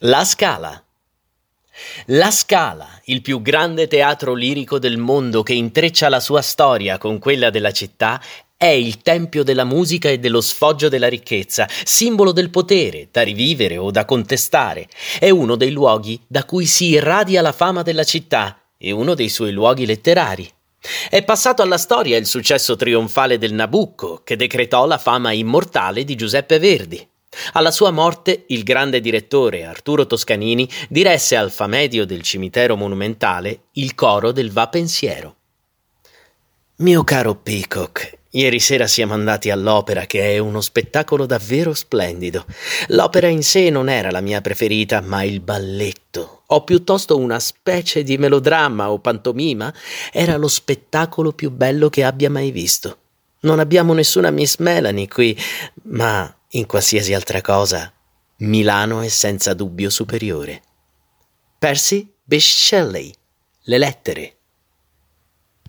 La Scala. La Scala, il più grande teatro lirico del mondo che intreccia la sua storia con quella della città, è il tempio della musica e dello sfoggio della ricchezza, simbolo del potere, da rivivere o da contestare. È uno dei luoghi da cui si irradia la fama della città e uno dei suoi luoghi letterari. È passato alla storia il successo trionfale del Nabucco, che decretò la fama immortale di Giuseppe Verdi. Alla sua morte, il grande direttore Arturo Toscanini diresse al famedio del cimitero monumentale il coro del Va Pensiero. Mio caro Peacock, ieri sera siamo andati all'opera, che è uno spettacolo davvero splendido. L'opera in sé non era la mia preferita, ma il balletto, o piuttosto una specie di melodramma o pantomima, era lo spettacolo più bello che abbia mai visto. Non abbiamo nessuna Miss Melanie qui, ma in qualsiasi altra cosa, Milano è senza dubbio superiore. Percy Bysshe Shelley, Le lettere